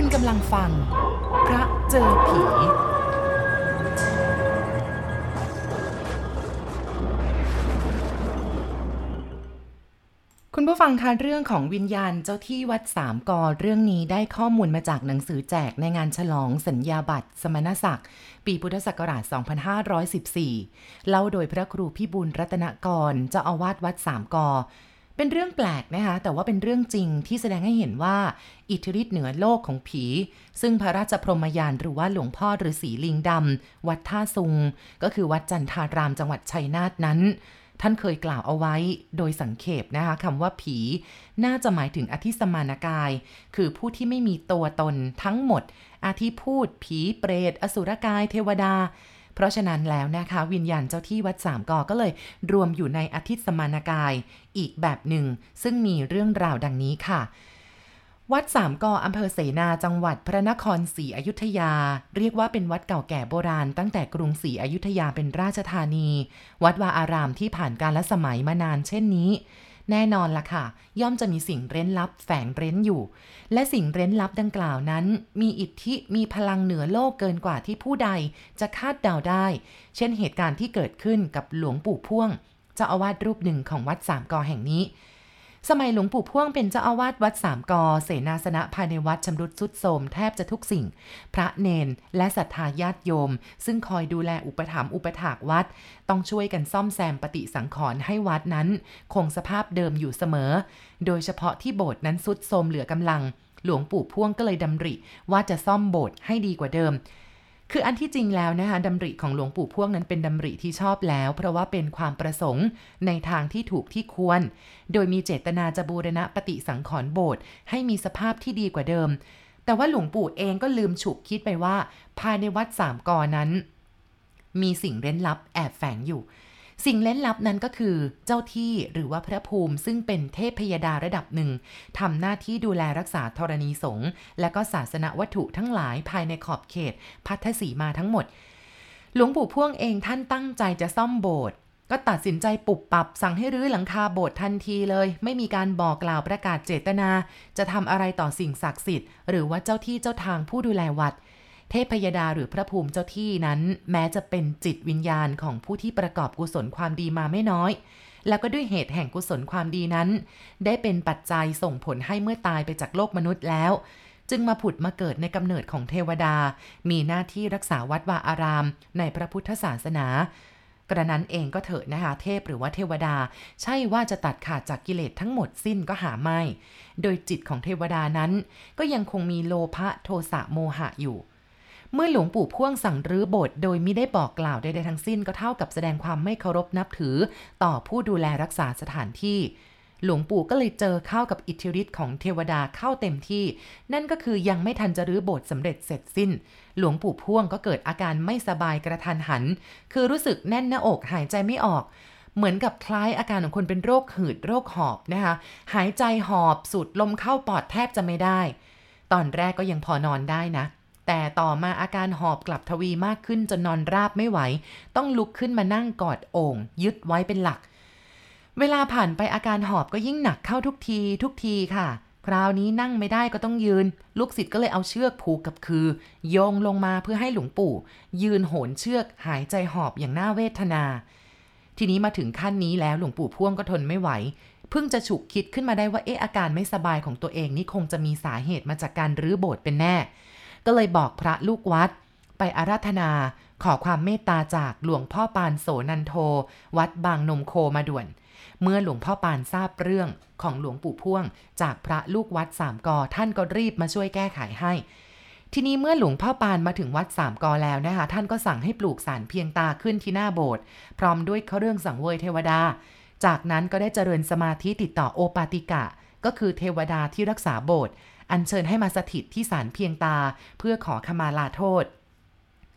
คุณกำลังฟัง พระเจอผี คุณผู้ฟังคะเรื่องของวิญญาณเจ้าที่วัดสามกอเรื่องนี้ได้ข้อมูลมาจากหนังสือแจกในงานฉลองสัญญาบัตรสมณศักดิ์ ปีพุทธศักราช 2514 เล่าโดยพระครูพิบูลรัตนกรเจ้าอาวาสวัดสามกอ เป็นเรื่องแปลกนะคะ แต่ว่าเป็นเรื่องจริงที่แสดงให้เห็นว่า อิทธิฤทธิ์เหนือโลกของผี ซึ่งพระราชพรหมยานหรือว่าหลวงพ่อฤาษีลิงดำวัดท่าซุง ก็คือวัดจันทารามจังหวัดชัยนาทนั้น ท่านเคยกล่าวเอาไว้โดยสังเขปนะคะคำว่าผี น่าจะหมายถึงอธิสมานกาย คือผู้ที่ไม่มีตัวตนทั้งหมด อาทิพูด ผีเปรต อสุรกาย เทวดา เพราะฉะนั้นแล้วนะคะวิญญาณเจ้าที่วัดสามกอก็เลยรวมอยู่ในอธิตย์สมานกายอีกแบบหนึ่ง ซึ่งมีเรื่องราวดังนี้ค่ะวัดสามกออำเภอเสนาจังหวัดพระนครศรีอยุธยา เรียกว่าเป็นวัดเก่าแก่โบราณ ตั้งแต่กรุงศรีอยุธยาเป็นราชธานี วัดวาอารามที่ผ่านการละสมัยมานานเช่นนี้ แน่นอนล่ะค่ะ ย่อมจะมีสิ่งเร้นลับแฝงเร้นอยู่ และสิ่งเร้นลับดังกล่าวนั้น มีอิทธิมีพลังเหนือโลกเกินกว่าที่ผู้ใดจะคาดเดาได้ เช่นเหตุการณ์ที่เกิดขึ้นกับหลวงปู่พ่วงเจ้าอาวาสรูปหนึ่งของวัดสามกอแห่งนี้ สมัยหลวงปู่พ่วงเป็นเจ้าอาวาสวัดสามกอ เสนาสนะภายในวัดชำรุดสุดโทรมแทบจะทุกสิ่ง พระเนนและศรัทธาญาติโยม ซึ่งคอยดูแลอุปถัมภ์อุปถากวัด ต้องช่วยกันซ่อมแซมปฏิสังขรณ์ให้วัดนั้น คงสภาพเดิมอยู่เสมอ โดยเฉพาะที่โบสถ์นั้นสุดโทรมเหลือกำลัง หลวงปู่พ่วงก็เลยดำริ ว่าจะซ่อมโบสถ์ให้ดีกว่าเดิม คืออันที่จริงแล้วนะคะดำริของหลวงปู่พ่วงนั้นเป็นดำริที่ชอบแล้ว เพราะว่าเป็นความประสงค์ในทางที่ถูกที่ควร โดยมีเจตนาจะบูรณะปฏิสังขรณ์โบสถ์ให้มีสภาพที่ดีกว่าเดิม แต่ว่าหลวงปู่เองก็ลืมฉุกคิดไปว่า ภายในวัดสามกอนั้น มีสิ่งเร้นลับแอบแฝงอยู่ สิ่งเล่นลับนั้นก็คือเจ้าที่หรือว่าพระภูมิซึ่งเป็นเทพพยดาระดับหนึ่งทำหน้าที่ดูแลรักษาธรณีสงฆ์และก็ศาสนวัตถุทั้งหลายภายในขอบเขต พัทธสีมาทั้งหมด หลวงปู่พ่วงเองท่านตั้งใจจะซ่อมโบสถ์ก็ตัดสินใจปุบปับสั่งให้รื้อหลังคาโบสถ์ทันทีเลย ไม่มีการบอกกล่าวประกาศเจตนา จะทำอะไรต่อสิ่งศักดิ์สิทธิ์ หรือว่าเจ้าที่เจ้าทางผู้ดูแลวัด เทพยดาหรือพระภูมิเจ้าที่นั้น แม้จะเป็นจิตวิญญาณของผู้ที่ประกอบกุศลความดีมาไม่น้อย แล้วก็ด้วยเหตุแห่งกุศลความดีนั้น ได้เป็นปัจจัยส่งผลให้เมื่อตายไปจากโลกมนุษย์แล้ว จึงมาผุดมาเกิดในกำเนิดของเทวดา มีหน้าที่รักษาวัดวาอาราม ในพระพุทธศาสนากระนั้นเองก็เถิดนะคะเทพหรือว่าเทวดา ใช่ว่าจะตัดขาดจากกิเลสทั้งหมดสิ้นก็หาไม่ โดยจิตของเทวดานั้น ก็ยังคงมีโลภะโทสะโมหะอยู่ เมื่อหลวงปู่พ่วงสั่งรื้อโบสถ์โดยไม่ได้บอกกล่าวใดๆทั้งสิ้นก็เท่ากับแสดงความไม่เคารพนับถือ ต่อผู้ดูแลรักษาสถานที่ หลวงปู่ก็เลยเจอเข้ากับอิทธิฤทธิ์ของเทวดาเข้าเต็มที่ นั่นก็คือยังไม่ทันจะรื้อโบสถ์สำเร็จเสร็จสิ้น หลวงปู่พ่วงก็เกิดอาการไม่สบายกระทันหัน คือรู้สึกแน่นหน้าอกหายใจไม่ออกเหมือนกับคล้ายอาการของคนเป็นโรคหืดโรคหอบนะคะ หายใจหอบสูดลมเข้าปอดแทบจะไม่ได้ ตอนแรกก็ยังพอนอนได้นะ แต่ต่อมาอาการหอบกลับทวีมากขึ้นจนนอนราบไม่ไหว ต้องลุกขึ้นมานั่งกอดโอ่งยึดไว้เป็นหลัก เวลาผ่านไปอาการหอบก็ยิ่งหนักเข้าทุกทีทุกทีค่ะ คราวนี้นั่งไม่ได้ก็ต้องยืน ลูกศิษย์ก็เลยเอาเชือกผูกกับคือ โยงลงมาเพื่อให้หลวงปู่ ยืนโหนเชือกหายใจหอบอย่างน่าเวทนา ทีนี้มาถึงขั้นนี้แล้วหลวงปู่พ่วงก็ทนไม่ไหวเพิ่งจะฉุกคิดขึ้นมาได้ว่าเอ๊ะอาการไม่สบายของตัวเองนี่คงจะมีสาเหตุมาจากการรื้อโบสถ์เป็นแน่ ก็เลยบอกพระลูกวัด ไปอาราธนาขอความเมตตาจากหลวงพ่อปานโสนันโท วัดบางนมโคมาด่วน เมื่อหลวงพ่อปานทราบเรื่องของหลวงปู่พ่วง จากพระลูกวัดสามกอท่านก็รีบมาช่วยแก้ไขให้ ทีนี้เมื่อหลวงพ่อปานมาถึงวัดสามกอแล้วนะคะ ท่านก็สั่งให้ปลูกสารเพียงตาขึ้นที่หน้าโบสถ์พร้อมด้วยเครื่องสังเวยเทวดา จากนั้นก็ได้เจริญสมาธิติดต่อโอปาติกะ ก็คือเทวดาที่รักษาโบสถ์ อัญเชิญให้มาสถิตที่ศาลเพียงตา เพื่อขอขมาลาโทษ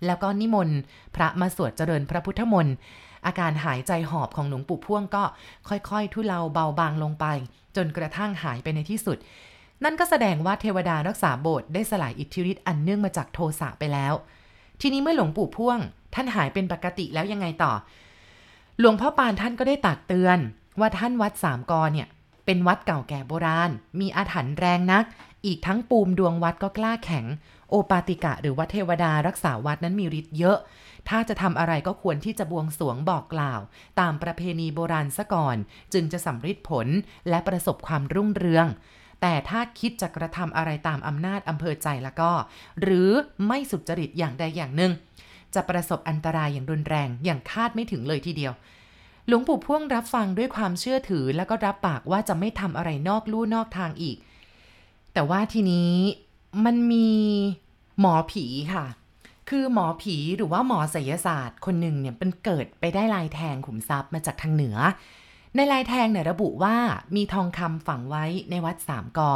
แล้วก็นิมนต์พระมาสวดเจริญพระพุทธมนต์อาการหายใจหอบของหลวงปู่พ่วงก็ค่อยๆ ทุเลาเบาบางลงไป จนกระทั่งหายไปในที่สุด นั่นก็แสดงว่าเทวดารักษาโบสถ์ได้สลายอิทธิฤทธิ์อันเนื่องมาจากโทสะไปแล้ว ทีนี้เมื่อหลวงปู่พ่วง ท่านหายเป็นปกติแล้วยังไงต่อ หลวงพ่อปานท่านก็ได้ตักเตือน ว่าท่านวัดสามกอเนี่ยเป็นวัดเก่าแก่โบราณ มีอาถรรพ์แรงนัก อีกทั้งปูมดวงวัดก็กล้าแข็ง โอปาติกะหรือว่าเทวดารักษาวัดนั้นมีฤทธิ์เยอะ ถ้าจะทำอะไรก็ควรที่จะบวงสวงบอกกล่าว ตามประเพณีโบราณซะก่อน จึงจะสำฤทธิ์ผลและประสบความรุ่งเรือง แต่ถ้าคิดจะกระทำอะไรตามอำนาจอำเภอใจแล้วก็ หรือไม่สุจริตอย่างใดอย่างหนึ่ง จะประสบอันตรายอย่างรุนแรงอย่างคาดไม่ถึงเลยทีเดียวหลวงปู่พ่วงรับฟังด้วยความเชื่อถือแล้วก็รับปากว่าจะไม่ทำอะไรนอกลู่นอกทางอีก แต่ว่าทีนี้มันมีหมอผีค่ะ คือหมอผีหรือว่าหมอศิลศาสตร์คนหนึ่งเนี่ยเป็นเกิดไปได้ลายแทงขุมทรัพย์มาจากทางเหนือ ในลายแทงเนี่ยระบุว่ามีทองคำฝังไว้ในวัดสามกอ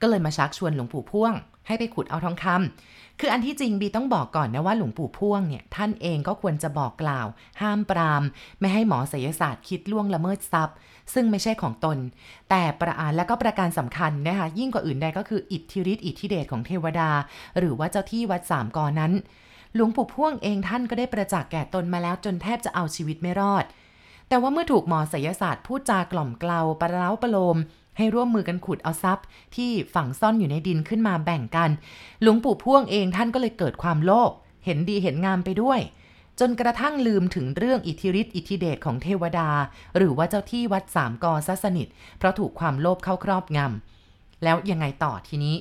ก็เลยมาชักชวนหลวงปู่พ่วง ให้ไปขุดเอาทองคำคืออันที่จริงบีต้องบอกก่อนนะว่าหลวงปู่พ่วงเนี่ยท่านเองก็ควรจะบอกกล่าว ห้ามปราม ไม่ให้หมอศิลศาสตร์คิดล่วงละเมิดทรัพย์ ซึ่งไม่ใช่ของตน แต่ประอาและก็ประการสำคัญนะคะยิ่งกว่าอื่นใดก็คืออิทธิฤทธิอิทธิเดชของเทวดา หรือว่าเจ้าที่วัดสามกอนั้น หลวงปู่พ่วงเองท่านก็ได้ประจักษ์แก่ตนมาแล้วจนแทบจะเอาชีวิตไม่รอด แต่ว่าเมื่อถูกหมอศิลศาสตร์พูดจากล่อมเกลาปรเล้าประโลมให้ร่วมมือกันขุดเอาทรัพย์ ที่ฝังซ่อนอยู่ในดินขึ้นมาแบ่งกัน หลวงปู่พ่วงเองท่านก็เลยเกิดความโลภเห็นดีเห็นงามไปด้วย จนกระทั่งลืมถึงเรื่องอิทธิฤทธิ์อิทธิเดชของเทวดา หรือว่าเจ้าที่วัดสามกอซะสนิท เพราะถูกความโลภเข้าครอบงำ แล้วยังไงต่อทีนี้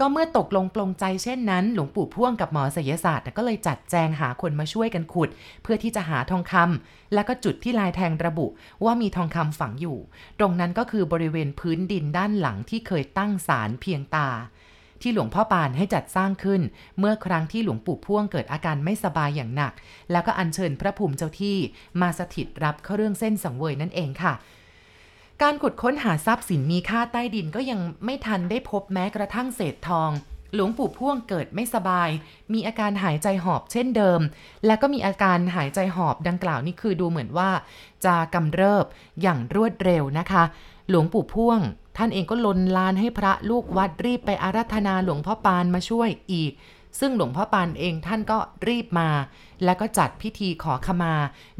ก็เมื่อตกลงปลงใจเช่นนั้น หลวงปู่พ่วงกับหมอศิลศาสตร์ก็เลยจัดแจงหาคนมาช่วยกันขุด เพื่อที่จะหาทองคำแล้วก็จุดที่ลายแทงระบุว่ามีทองคำฝังอยู่ ตรงนั้นก็คือบริเวณพื้นดินด้านหลังที่เคยตั้งศาลเพียงตา ที่หลวงพ่อปานให้จัดสร้างขึ้น เมื่อครั้งที่หลวงปู่พ่วงเกิดอาการไม่สบายอย่างหนัก แล้วก็อัญเชิญพระภูมิเจ้าที่มาสถิตรับเข้าเรื่องเส้นสังเวยนั่นเองค่ะการขุดค้นหาทรัพย์สินมีค่าใต้ดินก็ยังไม่ทันได้พบแม้กระทั่งเศษทอง หลวงปู่พ่วงเกิดไม่สบาย มีอาการหายใจหอบเช่นเดิม และก็มีอาการหายใจหอบดังกล่าวนี่คือดูเหมือนว่า จะกำเริบอย่างรวดเร็วนะคะ หลวงปู่พ่วง ท่านเองก็ลนลานให้พระลูกวัดรีบไปอาราธนาหลวงพ่อปานมาช่วยอีก ซึ่งหลวงพ่อปานเองท่านก็รีบมา แล้วก็จัดพิธีขอขมา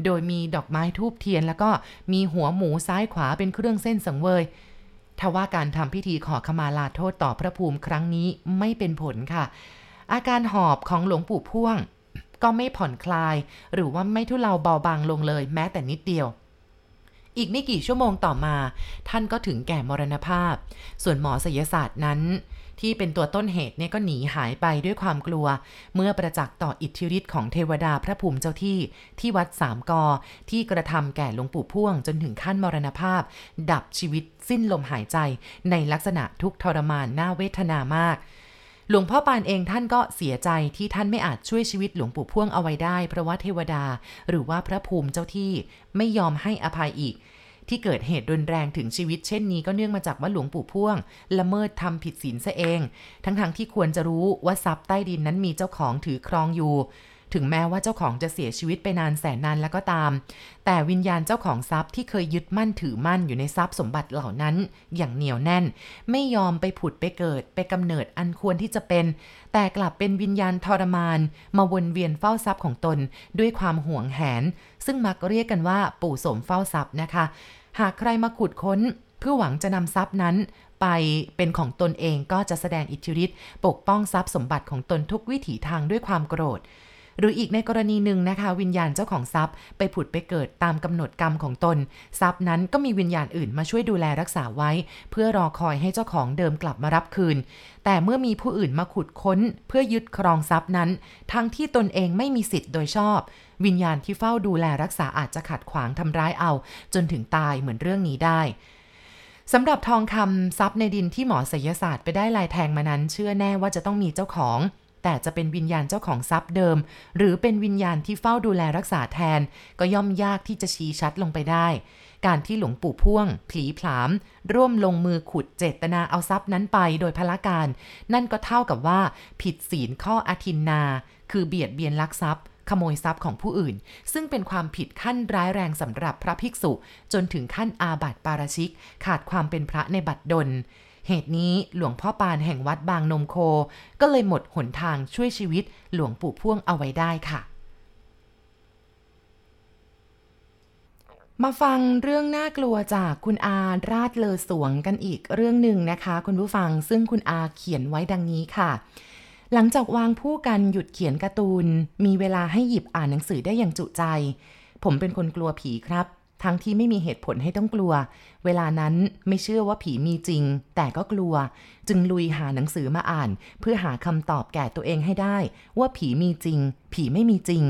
โดยมีดอกไม้ทูบเทียน แล้วก็มีหัวหมูซ้ายขวาเป็นเครื่องเส้นสังเวยทว่าการทำพิธีขอขมาลาโทษต่อพระภูมิครั้งนี้ไม่เป็นผลค่ะ อาการหอบของหลวงปู่พ่วง ก็ไม่ผ่อนคลาย หรือว่าไม่ทุเลาเบาบางลงเลยแม้แต่นิดเดียว อีกไม่กี่ชั่วโมงต่อมา ท่านก็ถึงแก่มรณภาพ ส่วนหมอศิลศาสตร์นั้น ที่เป็นตัวต้นเหตุเนี่ยก็หนีหายไปด้วยความกลัว เมื่อประจักษ์ต่ออิทธิฤทธิ์ของเทวดาพระภูมิเจ้าที่ ที่วัดสามกอ ที่กระทำแก่หลวงปู่พ่วงจนถึงขั้นมรณภาพ ดับชีวิตสิ้นลมหายใจในลักษณะทุกทรมานน่าเวทนามาก หลวงพ่อปานเองท่านก็เสียใจที่ท่านไม่อาจช่วยชีวิตหลวงปู่พ่วงเอาไว้ได้ เพราะว่าเทวดา หรือว่าพระภูมิเจ้าที่ไม่ยอมให้อภัยอีก ที่เกิดเหตุรุนแรงถึงชีวิตเช่นนี้ก็เนื่องมาจากว่าหลวงปู่พ่วง ละเมิดทำผิดศีลซะเอง ทั้งๆทที่ควรจะรู้ว่าทรัพย์ใต้ดินนั้นมีเจ้าของถือครองอยู่ ถึงแม้ว่าเจ้าของจะเสียชีวิตไปนานแสนนานแล้วก็ตาม แต่วิญญาณเจ้าของทรัพย์ที่เคยยึดมั่นถือมั่นอยู่ในทรัพย์สมบัติเหล่านั้น อย่างเหนียวแน่น ไม่ยอมไปผุดไปเกิด ไปกำเนิดอันควรที่จะเป็น แต่กลับเป็นวิญญาณทรมาน มาวนเวียนเฝ้าทรัพย์ของตน ด้วยความห่วงแหน ซึ่งมักเรียกกันว่าปู่โสมเฝ้าทรัพย์นะคะ หากใครมาขุดค้นเพื่อหวังจะนำทรัพย์นั้นไปเป็นของตนเองก็จะแสดงอิทธิฤทธิ์ปกป้องทรัพย์สมบัติของตนทุกวิถีทางด้วยความโกรธ หรืออีกในกรณีหนึ่งนะคะ วิญญาณเจ้าของทรัพย์ ไปผุดไปเกิดตามกำหนดกรรมของตน ทรัพย์นั้นก็มีวิญญาณอื่นมาช่วยดูแลรักษาไว้ เพื่อรอคอยให้เจ้าของเดิมกลับมารับคืน แต่เมื่อมีผู้อื่นมาขุดค้น เพื่อยึดครองทรัพย์นั้น ทั้งที่ตนเองไม่มีสิทธิ์โดยชอบ วิญญาณที่เฝ้าดูแลรักษาอาจจะขัดขวางทำร้ายเอา จนถึงตายเหมือนเรื่องนี้ได้สำหรับทองคำทรัพย์ในดินที่หมอศิลศาสตร์ไปได้ลายแทงมานั้น เชื่อแน่ว่าจะต้องมีเจ้าของ แต่จะเป็นวิญญาณเจ้าของทรัพย์เดิม หรือเป็นวิญญาณที่เฝ้าดูแลรักษาแทน ก็ย่อมยากที่จะชี้ชัดลงไปได้ การที่หลวงปู่พ่วงผีผลาม ร่วมลงมือขุดเจตนาเอาทรัพย์นั้นไปโดยพละการ นั่นก็เท่ากับว่า ผิดศีลข้ออทินนา คือเบียดเบียนลักทรัพย์ขโมยทรัพย์ของผู้อื่น ซึ่งเป็นความผิดขั้นร้ายแรงสำหรับพระภิกษุ จนถึงขั้นอาบัติปาราชิก ขาดความเป็นพระในบัดดล เหตุนี้หลวงพ่อปานแห่งวัดบางนมโค ก็เลยหมดหนทางช่วยชีวิตหลวงปู่พ่วงเอาไว้ได้ค่ะ มาฟังเรื่องน่ากลัวจากคุณอาราดเลอสวงกันอีกเรื่องหนึ่งนะคะ คุณผู้ฟังซึ่งคุณอาเขียนไว้ดังนี้ค่ะหลังจากวางผู้กันหยุดเขียนการ์ตูน มีเวลาให้หยิบอ่านหนังสือได้อย่างจุใจ ผมเป็นคนกลัวผีครับ ทั้งที่ไม่มีเหตุผลให้ต้องกลัว เวลานั้นไม่เชื่อว่าผีมีจริง แต่ก็กลัว จึงลุยหาหนังสือมาอ่าน เพื่อหาคำตอบแก่ตัวเองให้ได้ ว่าผีมีจริง ผีไม่มีจริง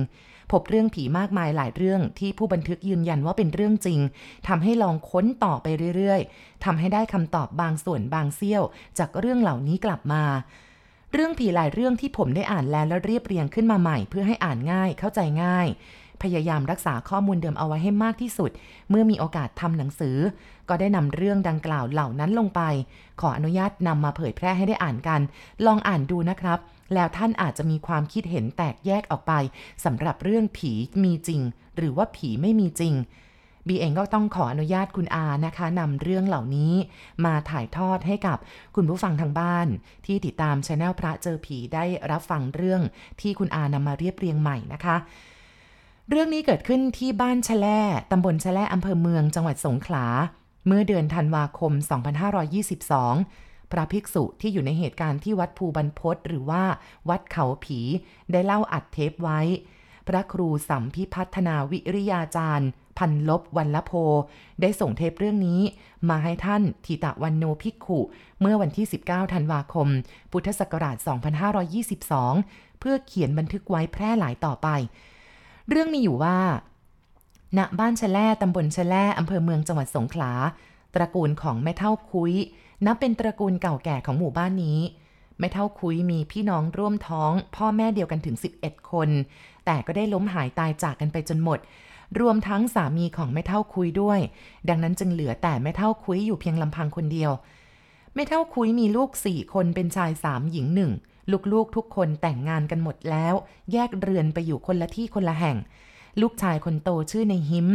พบเรื่องผีมากมายหลายเรื่องที่ผู้บันทึกยืนยันว่าเป็นเรื่องจริงทำให้ลองค้นต่อไปเรื่อยๆทำให้ได้คำตอบบางส่วนบางเสี้ยว จากเรื่องเหล่านี้กลับมาเรื่องผีหลายเรื่องที่ผมได้อ่านแล้วและเรียบเรียงขึ้นมาใหม่ เพื่อให้อ่านง่ายเข้าใจง่าย พยายามรักษาข้อมูลเดิมเอาไว้ให้มากที่สุด เมื่อมีโอกาสทำหนังสือ ก็ได้นำเรื่องดังกล่าวเหล่านั้นลงไป ขออนุญาตนำมาเผยแพร่ให้ได้อ่านกัน ลองอ่านดูนะครับ แล้วท่านอาจจะมีความคิดเห็นแตกแยกออกไปสำหรับเรื่องผีมีจริง หรือว่าผีไม่มีจริงบีเองก็ต้องขออนุญาตคุณอานะคะนำเรื่องเหล่านี้มาถ่ายทอดให้กับคุณผู้ฟังทางบ้าน ที่ติดตามช anel พระเจอผีได้รับฟังเรื่องที่คุณอานำมาเรียบเรียงใหม่นะคะ เรื่องนี้เกิดขึ้นที่บ้านชะแล่ตำบลชะแล่อำเภอเมืองจังหวัดสงขลา เมื่อเดือนธันวาคม 2522 พระภิกษุที่อยู่ในเหตุการณ์ที่วัดภูบรรพศหรือว่าวัดเขาผี ได้เล่าอัดเทปไว้ พระครูสัมพิพัฒนาวิริยาจารย์ พันลบวันละโพ ได้ส่งเทปเรื่องนี้ มาให้ท่านทิตะวันโนภิกขุ เมื่อวันที่ 19 ธันวาคม พุทธศักราช 2522 เพื่อเขียนบันทึกไว้แพร่หลายต่อไป เรื่องมีอยู่ว่าณบ้านชะแล่ตำบลชะแล่อำเภอเมืองจังหวัดสงขลา ตระกูลของแม่เท่าคุยนับเป็นตระกูลเก่าแก่ของหมู่บ้านนี้ไม่เท่าคุยมีพี่น้องร่วมท้อง พ่อแม่เดียวกันถึง 11 คน แต่ก็ได้ล้มหายตายจากกันไปจนหมด รวมทั้งสามีของแม่เท่าคุยด้วย ดังนั้นจึงเหลือแต่แม่เท่าคุยอยู่เพียงลำพังคนเดียว แม่เท่าคุยมีลูกสี่คนเป็นชายสามหญิงหนึ่ง ลูกๆทุกคนแต่งงานกันหมดแล้ว แยกเรือนไปอยู่คนละที่คนละแห่ง ลูกชายคนโตชื่อในหิม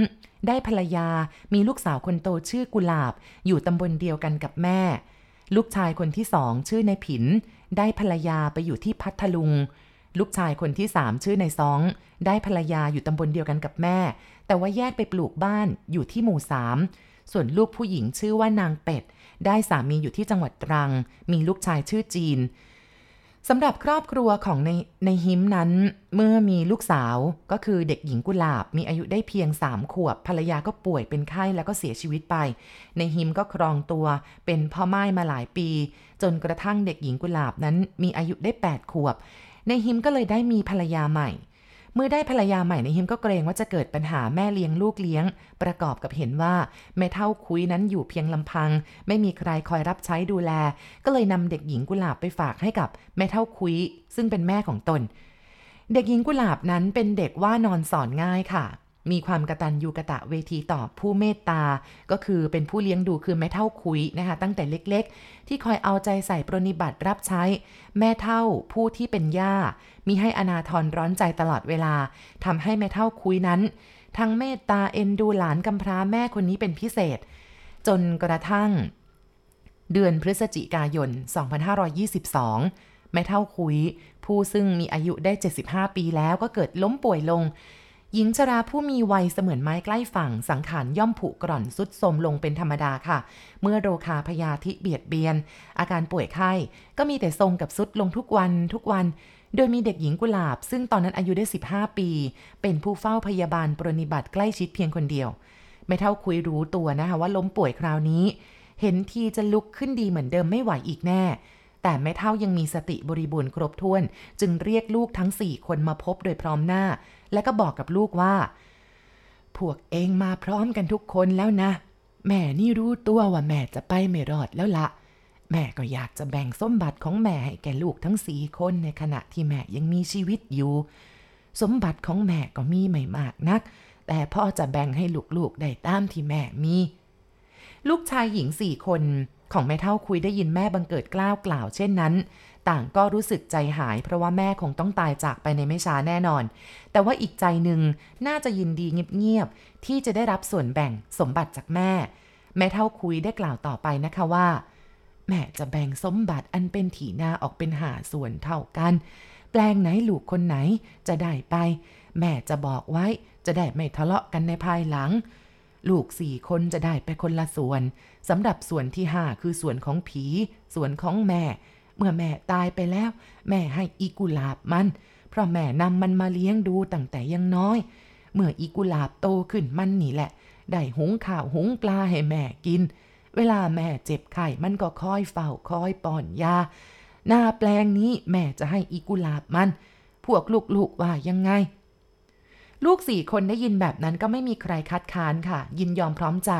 ได้ภรรยามีลูกสาวคนโตชื่อกุหลาบ อยู่ตำบลเดียวกันกับแม่ ลูกชายคนที่สองชื่อในผิน ได้ภรรยาไปอยู่ที่พัทลุง ลูกชายคนที่สามชื่อในซอง ได้ภรรยาอยู่ตำบลเดียวกันกับแม่ แต่ว่าแยกไปปลูกบ้านอยู่ที่หมู่สามส่วนลูกผู้หญิงชื่อว่านางเป็ด ได้สามีอยู่ที่จังหวัดตรัง มีลูกชายชื่อจีน สำหรับครอบครัวของในในฮิมนั้น เมื่อมีลูกสาวก็คือเด็กหญิงกุหลาบ มีอายุได้เพียงสามขวบ ภรรยาก็ป่วยเป็นไข้แล้วก็เสียชีวิตไป ในฮิมก็ครองตัวเป็นพ่อไม้มาหลายปี จนกระทั่งเด็กหญิงกุหลาบนั้นมีอายุได้ 8 ขวบ ในฮิมก็เลยได้มีภรรยาใหม่ เมื่อได้ภรรยาใหม่ในฮิมก็เกรงว่าจะเกิดปัญหาแม่เลี้ยงลูกเลี้ยง ประกอบกับเห็นว่าแม่เท่าคุยนั้นอยู่เพียงลำพัง ไม่มีใครคอยรับใช้ดูแล ก็เลยนำเด็กหญิงกุหลาบไปฝากให้กับแม่เท่าคุย ซึ่งเป็นแม่ของตน เด็กหญิงกุหลาบนั้นเป็นเด็กว่านอนสอนง่ายค่ะ มีความกระตันยูกระตะเวทีต่อผู้เมตตา ก็คือเป็นผู้เลี้ยงดูคือแม่เท่าคุยนะคะ ตั้งแต่เล็กๆ ที่คอยเอาใจใส่ปรนิบัติรับใช้ แม่เท่าผู้ที่เป็นย่า มีให้อนาทรร้อนใจตลอดเวลาทำให้แม่เท่าคุยนั้น ทั้งเมตตาเอ็นดูหลานกำพร้าแม่คนนี้เป็นพิเศษ จนกระทั่ง เดือนพฤศจิกายน 2522 แม่เท่าคุย ผู้ซึ่งมีอายุได้ 75 ปีแล้วก็เกิดล้มป่วยลง หญิงชราผู้มีวัยเสมือนไม้ใกล้ฝั่ง สังขารย่อมผุกร่อนสุดสมลงเป็นธรรมดาค่ะ เมื่อโรคาพยาธิเบียดเบียน อาการป่วยไข้ก็มีแต่ทรงกับสุดลงทุกวันทุกวัน โดยมีเด็กหญิงกุหลาบ ซึ่งตอนนั้นอายุได้ 15 ปี เป็นผู้เฝ้าพยาบาลปรนิบัติใกล้ชิดเพียงคนเดียว ไม่เท่าคุยรู้ตัวนะคะว่าล้มป่วยคราวนี้ เห็นทีจะลุกขึ้นดีเหมือนเดิมไม่ไหวอีกแน่แต่แม่เท่ายังมีสติบริบูรณ์ครบถ้วน จึงเรียกลูกทั้งสี่คนมาพบโดยพร้อมหน้า และก็บอกกับลูกว่า พวกเองมาพร้อมกันทุกคนแล้วนะ แม่นี่รู้ตัวว่าแม่จะไปไม่รอดแล้วละ แม่ก็อยากจะแบ่งสมบัติของแม่ให้แก่ลูกทั้งสี่คนในขณะที่แม่ยังมีชีวิตอยู่ สมบัติของแม่ก็มีไม่มากนัก แต่พ่อจะแบ่งให้ลูกๆได้ตามที่แม่มี ลูกชายหญิงสี่คนของแม่เท่าคุยได้ยินแม่บังเกิดกล้าวกล่าวเช่นนั้น ต่างก็รู้สึกใจหาย เพราะว่าแม่คงต้องตายจากไปในไม่ช้าแน่นอน แต่ว่าอีกใจหนึ่งน่าจะยินดีเงียบๆที่จะได้รับส่วนแบ่งสมบัติจากแม่ แม่เท่าคุยได้กล่าวต่อไปนะคะว่า แม่จะแบ่งสมบัติอันเป็นถีนาออกเป็นหาส่วนเท่ากัน แปลงไหนลูกคนไหนจะได้ไป แม่จะบอกไว้จะได้ไม่ทะเลาะกันในภายหลังลูกสี่คนจะได้ไปคนละส่วนสำหรับส่วนที่ห้าคือส่วนของผี ส่วนของแม่ เมื่อแม่ตายไปแล้ว แม่ให้อีกุลาบมัน เพราะแม่นำมันมาเลี้ยงดูตั้งแต่ยังน้อย เมื่ออีกุลาบโตขึ้นมันนี่แหละ ได้หุงข้าวหุงปลาให้แม่กิน เวลาแม่เจ็บไข้มันก็คอยเฝ้าคอยป้อนยา หน้าแปลงนี้แม่จะให้อีกุลาบมัน พวกลูกๆว่ายังไง ลูกสี่คนได้ยินแบบนั้นก็ไม่มีใครคัดค้านค่ะ ยินยอมพร้อมใจ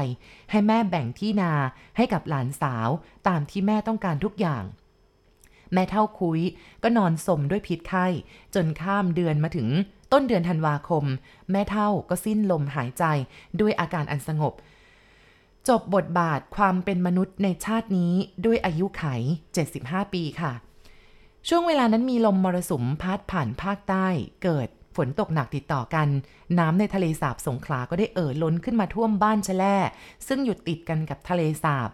ให้แม่แบ่งที่นาให้กับหลานสาว ตามที่แม่ต้องการทุกอย่าง แม่เท่าคุยก็นอนสมด้วยพิษไข้ จนข้ามเดือนมาถึงต้นเดือนธันวาคม แม่เท่าก็สิ้นลมหายใจด้วยอาการอันสงบ จบบทบาทความเป็นมนุษย์ในชาตินี้ด้วยอายุไข 75 ปีค่ะ ช่วงเวลานั้นมีลมมรสุมพัดผ่านภาคใต้เกิดฝนตกหนักติดต่อกัน น้ำในทะเลสาบสงขลาก็ได้เอ่อล้นขึ้นมาท่วมบ้านชะแล่ซึ่งอยู่ติดกันกับทะเลสาบ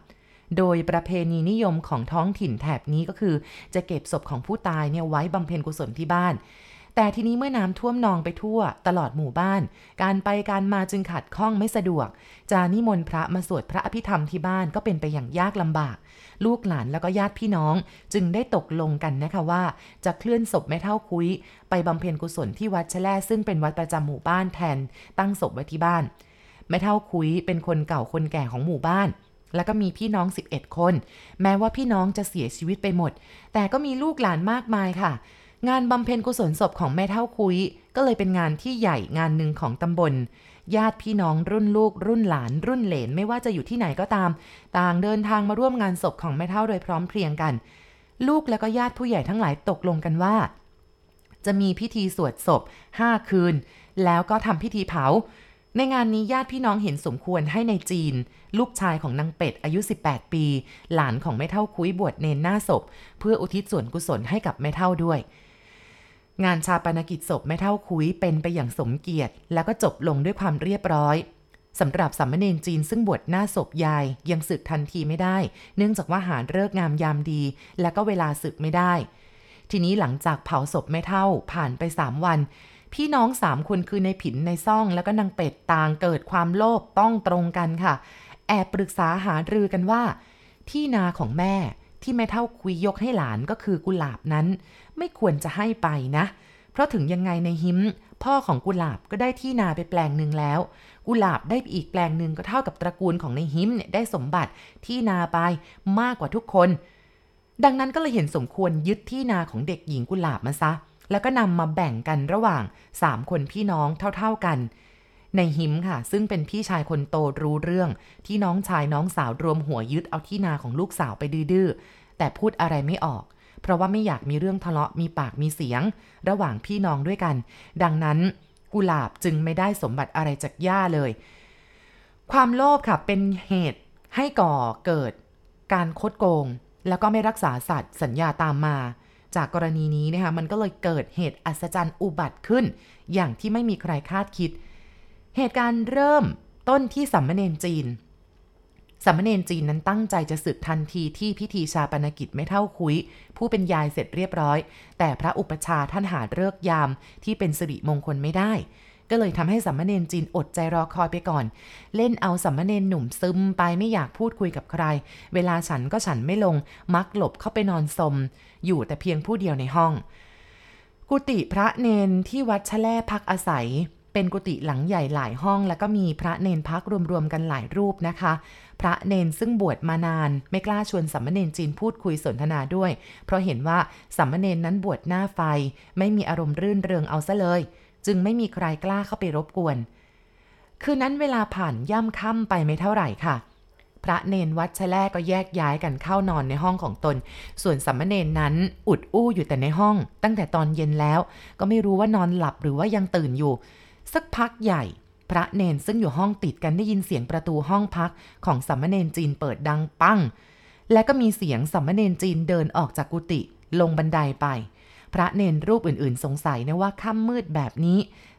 โดยประเพณีนิยมของท้องถิ่นแถบนี้ก็คือ จะเก็บศพของผู้ตายเนี่ยไว้บำเพ็ญกุศลที่บ้าน แต่ทีนี้เมื่อน้ำท่วมนองไปทั่วตลอดหมู่บ้าน การไปการมาจึงขัดข้องไม่สะดวกจานิมนต์พระมาสวดพระอภิธรรมที่บ้านก็เป็นไปอย่างยากลำบาก ลูกหลานแล้วก็ญาติพี่น้องจึงได้ตกลงกันนะคะว่า จะเคลื่อนศพแม่เท่าคุยไปบำเพ็ญกุศลที่วัดชะแล่ซึ่งเป็นวัดประจำหมู่บ้านแทน ตั้งศพไว้ที่บ้านแม่เท่าคุยเป็นคนเก่าคนแก่ของหมู่บ้าน แล้วก็มีพี่น้อง 11 คน แม้ว่าพี่น้องจะเสียชีวิตไปหมด แต่ก็มีลูกหลานมากมายค่ะ งานบำเพ็ญกุศลศพของแม่เท่าคุย ก็เลยเป็นงานที่ใหญ่งานหนึ่งของตำบล ญาติพี่น้องรุ่นลูก รุ่นหลาน รุ่นเหลนไม่ว่าจะอยู่ที่ไหนก็ตาม ต่างเดินทางมาร่วมงานศพของแม่เท่าโดยพร้อมเพรียงกัน ลูกแล้วก็ญาติผู้ใหญ่ทั้งหลายตกลงกันว่า จะมีพิธีสวดศพ 5 คืน แล้วก็ทำพิธีเผา ในงานนี้ญาติพี่น้องเห็นสมควรให้ในจีน ลูกชายของนางเป็ดอายุ 18 ปี หลานของแม่เท่าคุ้ยบวชเนนหน้าศพ เพื่ออุทิศส่วนกุศลให้กับแม่เท่าด้วย งานชาปนกิจศพแม่เท่าคุ้ยเป็นไปอย่างสมเกียรติ แล้วก็จบลงด้วยความเรียบร้อยสำหรับสามเณรจีนซึ่งบวชหน้าศพยาย ยังศึกทันทีไม่ได้ เนื่องจากว่าหาเลิกงามยามดี และก็เวลาศึกไม่ได้ ทีนี้หลังจากเผาศพแม่เท่าผ่านไปสามวัน พี่น้องสามคนคือในผินในซ่องแล้วก็นางเป็ดต่างเกิดความโลภต้องตรงกันค่ะ แอบปรึกษาหารือกันว่า ที่นาของแม่ที่แม่เท่าคุยยกให้หลานก็คือกุหลาบนั้น ไม่ควรจะให้ไปนะ เพราะถึงยังไงในหิม พ่อของกุหลาบก็ได้ที่นาไปแปลงหนึ่งแล้ว กุหลาบได้อีกแปลงหนึ่งก็เท่ากับตระกูลของในหิมเนี่ยได้สมบัติที่นาไปมากกว่าทุกคน ดังนั้นก็เลยเห็นสมควรยึดที่นาของเด็กหญิงกุหลาบมาซะ แล้วก็นำมาแบ่งกันระหว่าง 3 คนพี่น้องเท่าๆกัน ในหิมค่ะ ซึ่งเป็นพี่ชายคนโตรู้เรื่อง ที่น้องชายน้องสาวรวมหัวยึดเอาที่นาของลูกสาวไปดื้อแต่พูดอะไรไม่ออก เพราะว่าไม่อยากมีเรื่องทะเลาะมีปากมีเสียง ระหว่างพี่น้องด้วยกัน ดังนั้นกุหลาบจึงไม่ได้สมบัติอะไรจากย่าเลย ความโลภค่ะเป็นเหตุให้ก่อเกิดการคดโกง แล้วก็ไม่รักษาสัตว์สัญญาตามมา จากกรณีนี้นะคะมันก็เลยเกิดเหตุอัศจรรย์อุบัติขึ้น อย่างที่ไม่มีใครคาดคิด เหตุการณ์เริ่มต้นที่สัมมเนนจีนสัมมเนนจีนนั้นตั้งใจจะสึกทันทีที่พิธีชาปนกิจไม่เท่าคุย ผู้เป็นยายเสร็จเรียบร้อย แต่พระอุปชาท่านหาเลิกยามที่เป็นสิริมงคลไม่ได้ ก็เลยทำให้สัมมเนนจีนอดใจรอคอยไปก่อน เล่นเอาสัมมเนนหนุ่มซึมไปไม่อยากพูดคุยกับใคร เวลาฉันก็ฉันไม่ลง มักหลบเข้าไปนอนสม อยู่แต่เพียงผู้เดียวในห้อง กุฏิพระเนนที่วัดชะแล่พักอาศัย เป็นกุฏิหลังใหญ่หลายห้อง แล้วก็มีพระเนนพักรวมๆกันหลายรูปนะคะ พระเนนซึ่งบวชมานาน ไม่กล้าชวนสัมมเนนจีนพูดคุยสนทนาด้วย เพราะเห็นว่าสัมมเนนนั้นบวชหน้าไฟ ไม่มีอารมณ์รื่นเริงเอาซะเลย จึงไม่มีใครกล้าเข้าไปรบกวน คืนนั้นเวลาผ่านย่ำค่ำไปไม่เท่าไหร่ค่ะ พระเนนวัดชะแลก็แยกย้ายกันเข้านอนในห้องของตน ส่วนสัมมเนนนั้นอุดอู้อยู่แต่ในห้อง ตั้งแต่ตอนเย็นแล้วก็ไม่รู้ว่านอนหลับหรือว่ายังตื่นอยู่ สักพักใหญ่พระเนนซึ่งอยู่ห้องติดกันได้ยินเสียงประตูห้องพักของสัมมเนนจีนเปิดดังปัง และก็มีเสียงสัมมเนนจีนเดินออกจากกุฏิลงบันไดไป พระเนนรูปอื่นๆ สงสัยนะว่าค่ำมืดแบบนี้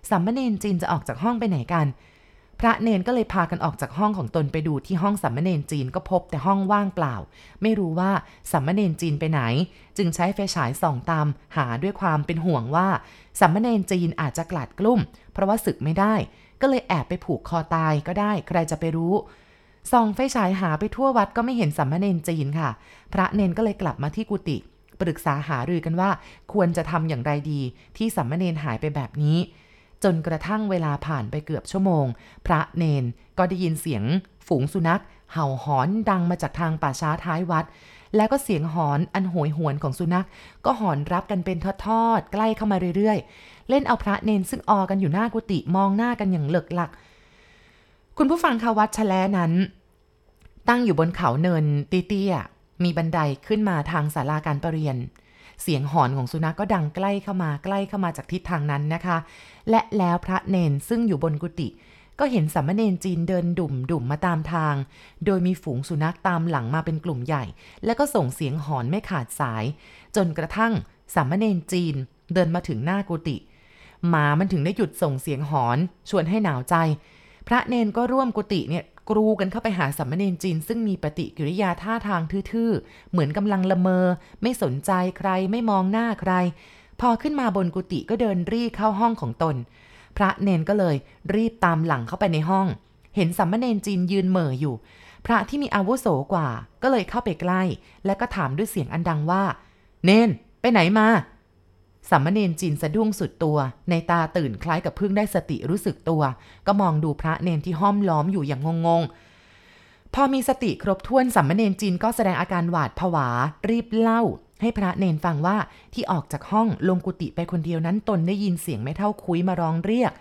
สัมมเนนจีนจะออกจากห้องไปไหนกัน พระเนนก็เลยพากันออกจากห้องของตนไปดูที่ห้องสัมมเนนจีนก็พบแต่ห้องว่างเปล่า ไม่รู้ว่าสัมมเนนจีนไปไหน จึงใช้ไฟฉายส่องตามหาด้วยความเป็นห่วงว่าสัมมเนนจีนอาจจะกลาดกลุ้มเพราะว่าศึกไม่ได้ ก็เลยแอบไปผูกคอตายก็ได้ใครจะไปรู้ส่องไฟฉายหาไปทั่ววัดก็ไม่เห็นสัมมเนนจีนค่ะ พระเนนก็เลยกลับมาที่กุฏิ ปรึกษาหารือกันว่า ควรจะทำอย่างไรดีที่สัมมเนนหายไปแบบนี้ จนกระทั่งเวลาผ่านไปเกือบชั่วโมง พระเนนก็ได้ยินเสียง ฝูงสุนัข เห่าหอนดังมาจากทางป่าช้าท้ายวัด แล้วก็เสียงหอนอันโหยหวนของสุนัข ก็หอนรับกันเป็นทอดๆใกล้เข้ามาเรื่อยๆ เล่นเอาพระเนนซึ่งออกันอยู่หน้ากุฏิมองหน้ากันอย่างเหลึกหลัก คุณผู้ฟังคะวัดชะแลนั้นตั้งอยู่บนเขาเนินเตี้ย มีบันไดขึ้นมาทางศาลาการประเรียน เสียงหอนของสุนัขกก็ดังใกล้เข้ามาใกล้เข้ามาจากทิศทางนั้นนะคะ และแล้วพระเนนซึ่งอยู่บนกุฏิก็เห็นสามเณรจีนเดินดุ่มดุ่มมาตามทาง โดยมีฝูงสุนัขตามหลังมาเป็นกลุ่มใหญ่ แล้วก็ส่งเสียงหอนไม่ขาดสาย จนกระทั่งสามเณรจีนเดินมาถึงหน้ากุฏิหมามันถึงได้หยุดส่งเสียงหอน ชวนให้หนาวใจ พระเนนก็ร่วมกุฏิเนี่ย กรูกันเข้าไปหาสามเณรจีน ซึ่งมีปฏิกิริยาท่าทางทื่อๆ เหมือนกำลังละเมอ ไม่สนใจใครไม่มองหน้าใคร พอขึ้นมาบนกุฏิก็เดินรีเข้าห้องของตน พระเนนก็เลยรีบตามหลังเข้าไปในห้อง เห็นสัมมเนนจีนยืนเหม่ออยู่ พระที่มีอาวุโสกว่า ก็เลยเข้าไปใกล้ และก็ถามด้วยเสียงอันดังว่า เนนไปไหนมา สัมมเนนจีนสะดุ้งสุดตัว ในตาตื่นคล้ายกับเพิ่งได้สติรู้สึกตัว ก็มองดูพระเนนที่ห้อมล้อมอยู่อย่างงงๆ พอมีสติครบถ้วนสัมมเนนจีนก็แสดงอาการหวาดผวา รีบเล่า ให้พระเนนฟังว่าที่ออกจากห้องลงกุฏิไปคนเดียวนั้นตนได้ยินเสียงแม่เท่าคุยมาร้องเรียก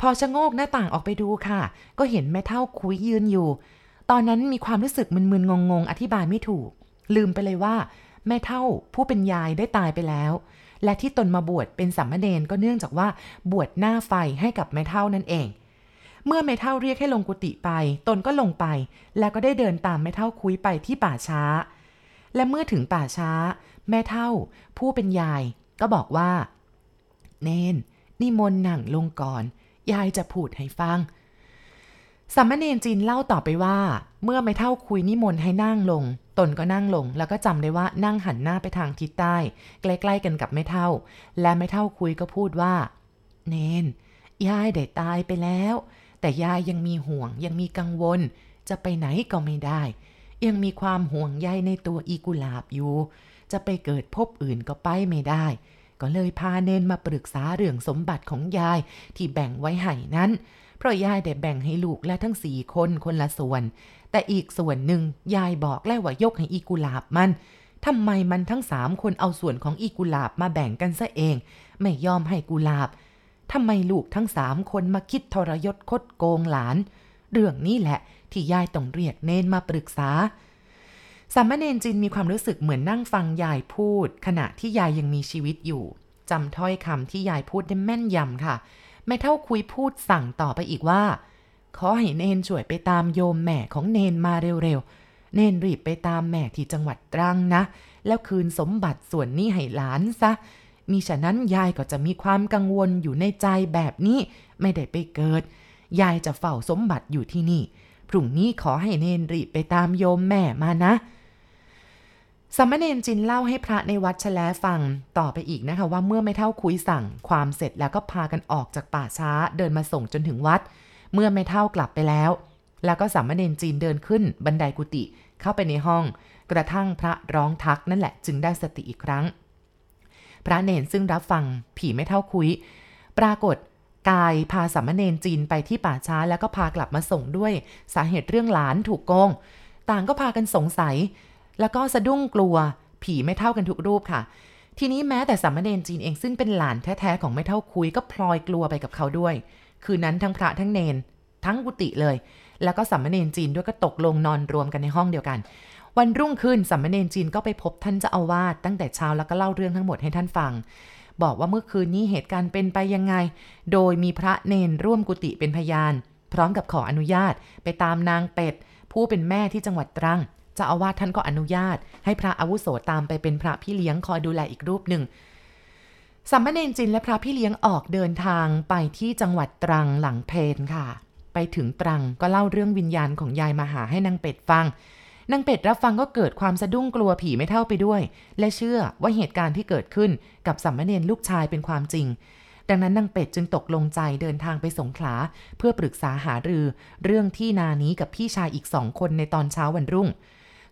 พอชะโงกหน้าต่างออกไปดูค่ะ ก็เห็นแม่เท่าคุยยืนอยู่ ตอนนั้นมีความรู้สึกมึนๆงงๆ อธิบายไม่ถูก ลืมไปเลยว่า แม่เท่าผู้เป็นยายได้ตายไปแล้ว และที่ตนมาบวชเป็นสัมมาเนนก็เนื่องจากว่าบวชหน้าไฟให้กับแม่เท่านั่นเอง เมื่อแม่เท่าเรียกให้ลงกุฏิไป ตนก็ลงไป แล้วก็ได้เดินตามแม่เท่าคุยไปที่ป่าช้า และเมื่อถึงป่าช้า แม่เท่า ผู้เป็นยาย ก็บอกว่า เนนนิมนต์หนังลงก่อน ยายจะพูดให้ฟังสัมมเนนจีนเล่าต่อไปว่า เมื่อไม่เท่าคุยนิมนต์ให้นั่งลง ตนก็นั่งลงแล้วก็จำได้ว่านั่งหันหน้าไปทางทิศใต้ ใกล้ๆกันกับไม่เท่า และไม่เท่าคุยก็พูดว่า เนนยายได้ตายไปแล้ว แต่ยายยังมีห่วงยังมีกังวล จะไปไหนก็ไม่ได้ ยังมีความห่วงใยในตัวอีกุลาบอยู่ จะไปเกิดพบอื่นก็ไปไม่ได้ ก็เลยพาเนนมาปรึกษาเรื่องสมบัติของยายที่แบ่งไว้ให้นั้น เพราะยายได้แบ่งให้ลูกและทั้งสี่คนคนละส่วน แต่อีกส่วนหนึ่งยายบอกแล้วว่ายกให้อีกุลาบมันทำไมมันทั้งสามคนเอาส่วนของอีกุลาบมาแบ่งกันซะเอง ไม่ยอมให้กุลาบทำไมลูกทั้งสามคนมาคิดทรยศคดโกงหลาน เรื่องนี้แหละที่ยายต้องเรียกเนนมาปรึกษาสามเณรจินมีความรู้สึกเหมือนนั่งฟังยายพูด ขณะที่ยายยังมีชีวิตอยู่จำถ้อยคำที่ยายพูดได้แม่นยำค่ะ แม่เท่าคุยพูดสั่งต่อไปอีกว่า ขอให้เนนช่วยไปตามโยมแม่ของเนนมาเร็วๆ เนนรีบไปตามแม่ที่จังหวัดตรังนะ แล้วคืนสมบัติส่วนนี้ให้หลานซะ มีฉะนั้นยายก็จะมีความกังวลอยู่ในใจแบบนี้ไม่ได้ไปเกิด ยายจะเฝ้าสมบัติอยู่ที่นี่ พรุ่งนี้ขอให้เนนรีบไปตามโยมแม่มานะ สมณเณรจินเล่าให้พระในวัดชแลฟังต่อไปอีกนะคะว่าเมื่อไม่เท่าคุยสั่งความเสร็จแล้วก็พากันออกจากป่าช้าเดินมาส่งจนถึงวัด เมื่อไม่เท่ากลับไปแล้ว แล้วก็สามเณรจีนเดินขึ้นบันไดกุฏิเข้าไปในห้อง กระทั่งพระร้องทักนั่นแหละจึงได้สติอีกครั้ง พระเนนซึ่งรับฟังผีไม่เท่าคุย ปรากฏกายพาสามเณรจีนไปที่ป่าช้าแล้วก็พากลับมาส่งด้วย สาเหตุเรื่องหลานถูกโกง ต่างก็พากันสงสัย แล้วก็สะดุ้งกลัว ผีไม่เท่ากันทุกรูปค่ะ ทีนี้แม้แต่สามเณรจีนเองซึ่งเป็นหลานแท้ๆของไม่เท่าคุยก็พลอยกลัวไปกับเขาด้วย คืนนั้นทั้งพระทั้งเนน ทั้งกุฏิเลย แล้วก็สามเณรจีนด้วยก็ตกลงนอนรวมกันในห้องเดียวกัน วันรุ่งขึ้นสามเณรจีนก็ไปพบท่านเจ้าอาวาสตั้งแต่เช้าแล้วก็เล่าเรื่องทั้งหมดให้ท่านฟัง บอกว่าเมื่อคืนนี้เหตุการณ์เป็นไปยังไง โดยมีพระเนนร่วมกุฏิเป็นพยาน พร้อมกับขออนุญาตไปตามนางเป็ดผู้เป็นแม่ที่จังหวัดตรัง จ้าอาวาสท่านก็อนุญาต ให้พระอาวุโสตามไปเป็นพระพี่เลี้ยงคอยดูแลอีกรูปหนึ่งสัมมเนนจินและพระพี่เลี้ยงออกเดินทางไปที่จังหวัดตรังหลังเพนค่ะ ไปถึงตรังก็เล่าเรื่องวิญญาณของยายมาหาให้นางเป็ดฟังนางเป็ดรับฟังก็เกิดความสะดุ้งกลัวผีไม่เท่าไปด้วย และเชื่อว่าเหตุการณ์ที่เกิดขึ้นกับสัมมเนนลูกชายเป็นความจริง ดังนั้นนางเป็ดจึงตกลงใจเดินทางไปสงขลา เพื่อปรึกษาหารือ เรื่องที่นานี้กับพี่ชายอีกสองคนในตอนเช้าวันรุ่ง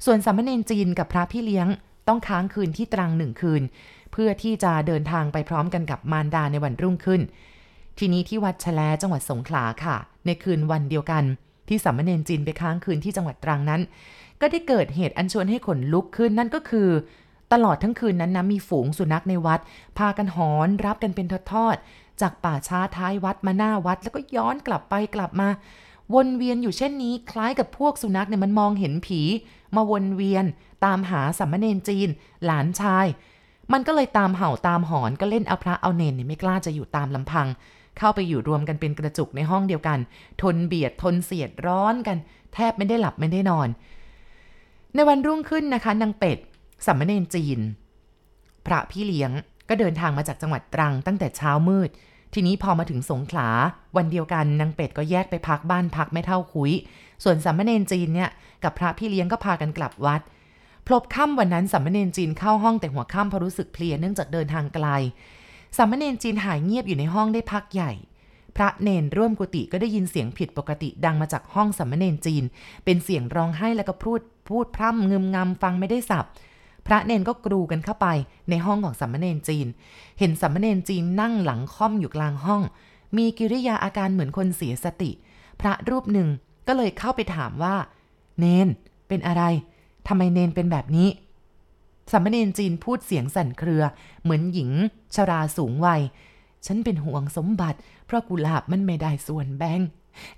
ส่วนสามเณรจีนกับพระพี่เลี้ยงต้องค้างคืนที่ตรังหนึ่งคืน เพื่อที่จะเดินทางไปพร้อมกันกับมารดาในวันรุ่งขึ้น ทีนี้ที่วัดแลจังหวัดสงขลาค่ะ ในคืนวันเดียวกัน ที่สามเณรจีนไปค้างคืนที่จังหวัดตรังนั้น ก็ได้เกิดเหตุอันชวนให้ขนลุกขึ้นนั่นก็คือ ตลอดทั้งคืนนั้นนะมีฝูงสุนัขในวัด พากันหอนรับกันเป็นทอดๆจากป่าช้าท้ายวัดมาหน้าวัด แล้วก็ย้อนกลับไปกลับมา วนเวียนอยู่เช่นนี้คล้ายกับพวกสุนัขเนี่ยมันมองเห็นผี มาวนเวียน ตามหาสัมมเนนจีน หลานชาย มันก็เลยตามเห่าตามหอนก็เล่นเอาพระเอาเนนเนี่ยไม่กล้าจะอยู่ตามลำพัง เข้าไปอยู่รวมกันเป็นกระจุกในห้องเดียวกัน ทนเบียดทนเสียดร้อนกัน แทบไม่ได้หลับไม่ได้นอน ในวันรุ่งขึ้นนะคะนางเป็ดสัมมเนนจีน พระพี่เลี้ยงก็เดินทางมาจากจังหวัดตรังตั้งแต่เช้ามืด ทีนี้พอมาถึงสงขลา วันเดียวกันนางเป็ดก็แยกไปพักบ้านพักไม่เท่าคุย ส่วนสัมเนนจีนเนี่ยกับพระพี่เลี้ยงก็พากันกลับวัด พลบค่ำวันนั้นสัมเนนจีนเข้าห้องแต่หัวค่ำเพราะรู้สึกเพลียเนื่องจากเดินทางไกลสัมเนนจีนหายเงียบอยู่ในห้องได้พักใหญ่ พระเนนร่วมกุฏิก็ได้ยินเสียงผิดปกติดังมาจากห้องสัมเนนจีน เป็นเสียงร้องไห้แล้วก็พูดพูดพร่ำงึมงำฟังไม่ได้สับพระเนนก็กรูกันเข้าไปในห้องของสัมมเนนจีน เห็นสัมมเนนจีนนั่งหลังค่อมอยู่กลางห้อง มีกิริยาอาการเหมือนคนเสียสติ พระรูปหนึ่ง ก็เลยเข้าไปถามว่า เนน เป็นอะไรทำไมเนนเป็นแบบนี้สัมมเนนจีนพูดเสียงสั่นเครือ เหมือนหญิง ชราสูงวัย ฉันเป็นห่วงสมบัติ เพราะกุหลาบมันไม่ได้ส่วนแบ่ง